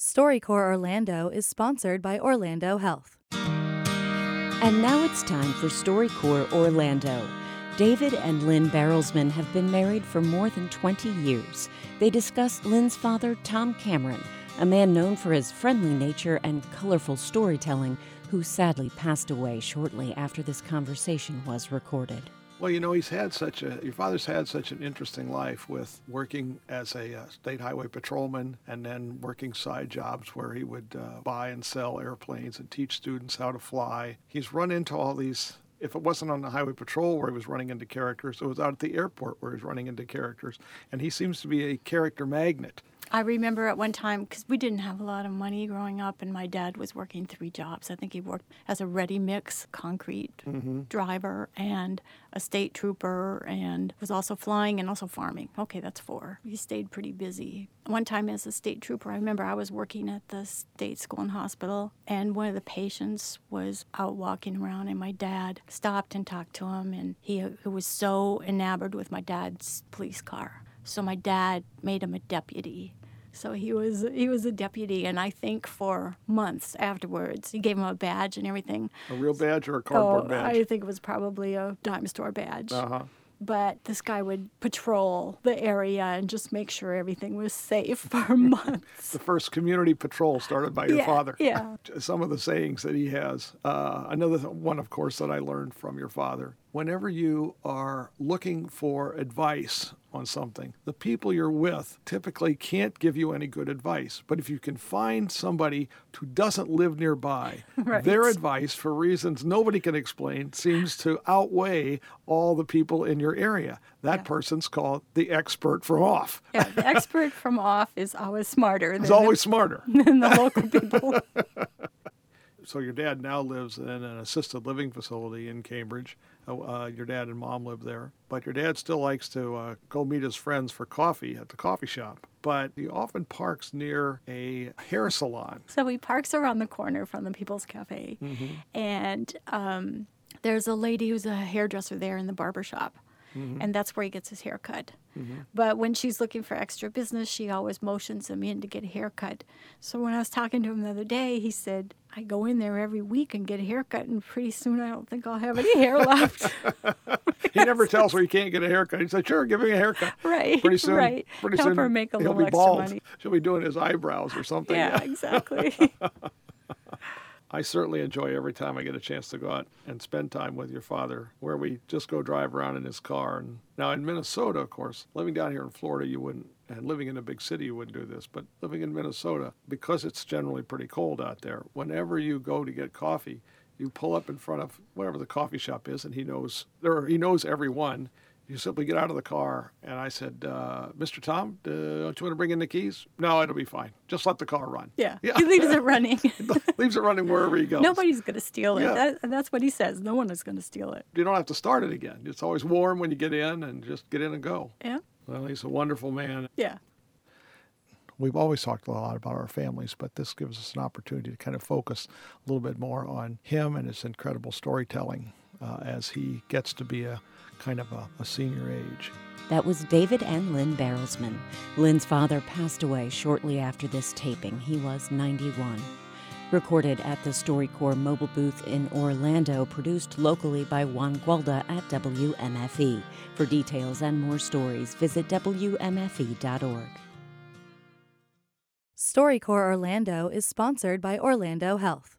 StoryCorps Orlando is sponsored by Orlando Health. And now it's time for StoryCorps Orlando. David and Lynn Barrelsman have been married for more than 20 years. They discuss Lynn's father, Tom Cameron, a man known for his friendly nature and colorful storytelling, who sadly passed away shortly after this conversation was recorded. Well, you know, he's had such a, your father's had such an interesting life with working as a uh, state highway patrolman and then working side jobs where he would uh, buy and sell airplanes and teach students how to fly. He's run into all these if it wasn't on the highway patrol where he was running into characters, it was out at the airport where he was running into characters. And he seems to be a character magnet. I remember at one time because we didn't have a lot of money growing up, and my dad was working three jobs. I think he worked as a ready mix concrete mm-hmm. driver and a state trooper, and was also flying and also farming. Okay, that's four. He stayed pretty busy. One time as a state trooper, I remember I was working at the state school and hospital, and one of the patients was out walking around, and my dad stopped and talked to him, and he, he was so enamored with my dad's police car. So my dad made him a deputy so he was he was a deputy, and I think for months afterwards, he gave him a badge and everything. A real badge or a cardboard oh, badge? I think it was probably a dime store badge. Uh huh but this guy would patrol the area and just make sure everything was safe for months. the first community patrol started by your yeah, father. Yeah. Some of the sayings that he has. Uh, another one, of course, that I learned from your father. Whenever you are looking for advice on something, the people you're with typically can't give you any good advice. But if you can find somebody who doesn't live nearby, right. their advice, for reasons nobody can explain, seems to outweigh all the people in your area. That yeah. person's called the expert from off. Yeah, the expert from off is always smarter. It's always the, smarter than the local people. So your dad now lives in an assisted living facility in Cambridge. Uh, uh, your dad and mom live there, but your dad still likes to uh, go meet his friends for coffee at the coffee shop. But he often parks near a hair salon. So he parks around the corner from the People's Cafe, mm-hmm. and um, there's a lady who's a hairdresser there in the barber shop. Mm-hmm. and that's where he gets his hair cut. Mm-hmm. But when she's looking for extra business, she always motions him in to get a haircut. So when I was talking to him the other day, he said, I go in there every week and get a haircut, and pretty soon I don't think I'll have any hair left. he never tells her he can't get a haircut. He said, "Sure, give me a haircut." Right. Pretty soon, right. Pretty Help soon, her make a he'll little be bald. extra money. She'll be doing his eyebrows or something. Yeah, exactly. I certainly enjoy every time I get a chance to go out and spend time with your father, where we just go drive around in his car. And now in Minnesota, of course, living down here in Florida, you wouldn't, and living in a big city, you wouldn't do this. But living in Minnesota, because it's generally pretty cold out there, whenever you go to get coffee, you pull up in front of whatever the coffee shop is, and he knows there. He knows everyone you simply get out of the car. And I said, uh, Mr. Tom, uh, don't you want to bring in the keys? No, it'll be fine. Just let the car run. Yeah. yeah. He leaves it running. leaves it running wherever he goes. Nobody's going to steal it. Yeah. That, that's what he says. No one is going to steal it. You don't have to start it again. It's always warm when you get in and just get in and go. Yeah. Well, he's a wonderful man. Yeah. We've always talked a lot about our families, but this gives us an opportunity to kind of focus a little bit more on him and his incredible storytelling uh, as he gets to be a kind of a, a senior age. That was David and Lynn Barrelsman. Lynn's father passed away shortly after this taping. He was 91. Recorded at the StoryCorps mobile booth in Orlando, produced locally by Juan Gualda at WMFE. For details and more stories, visit WMFE.org. StoryCorps Orlando is sponsored by Orlando Health.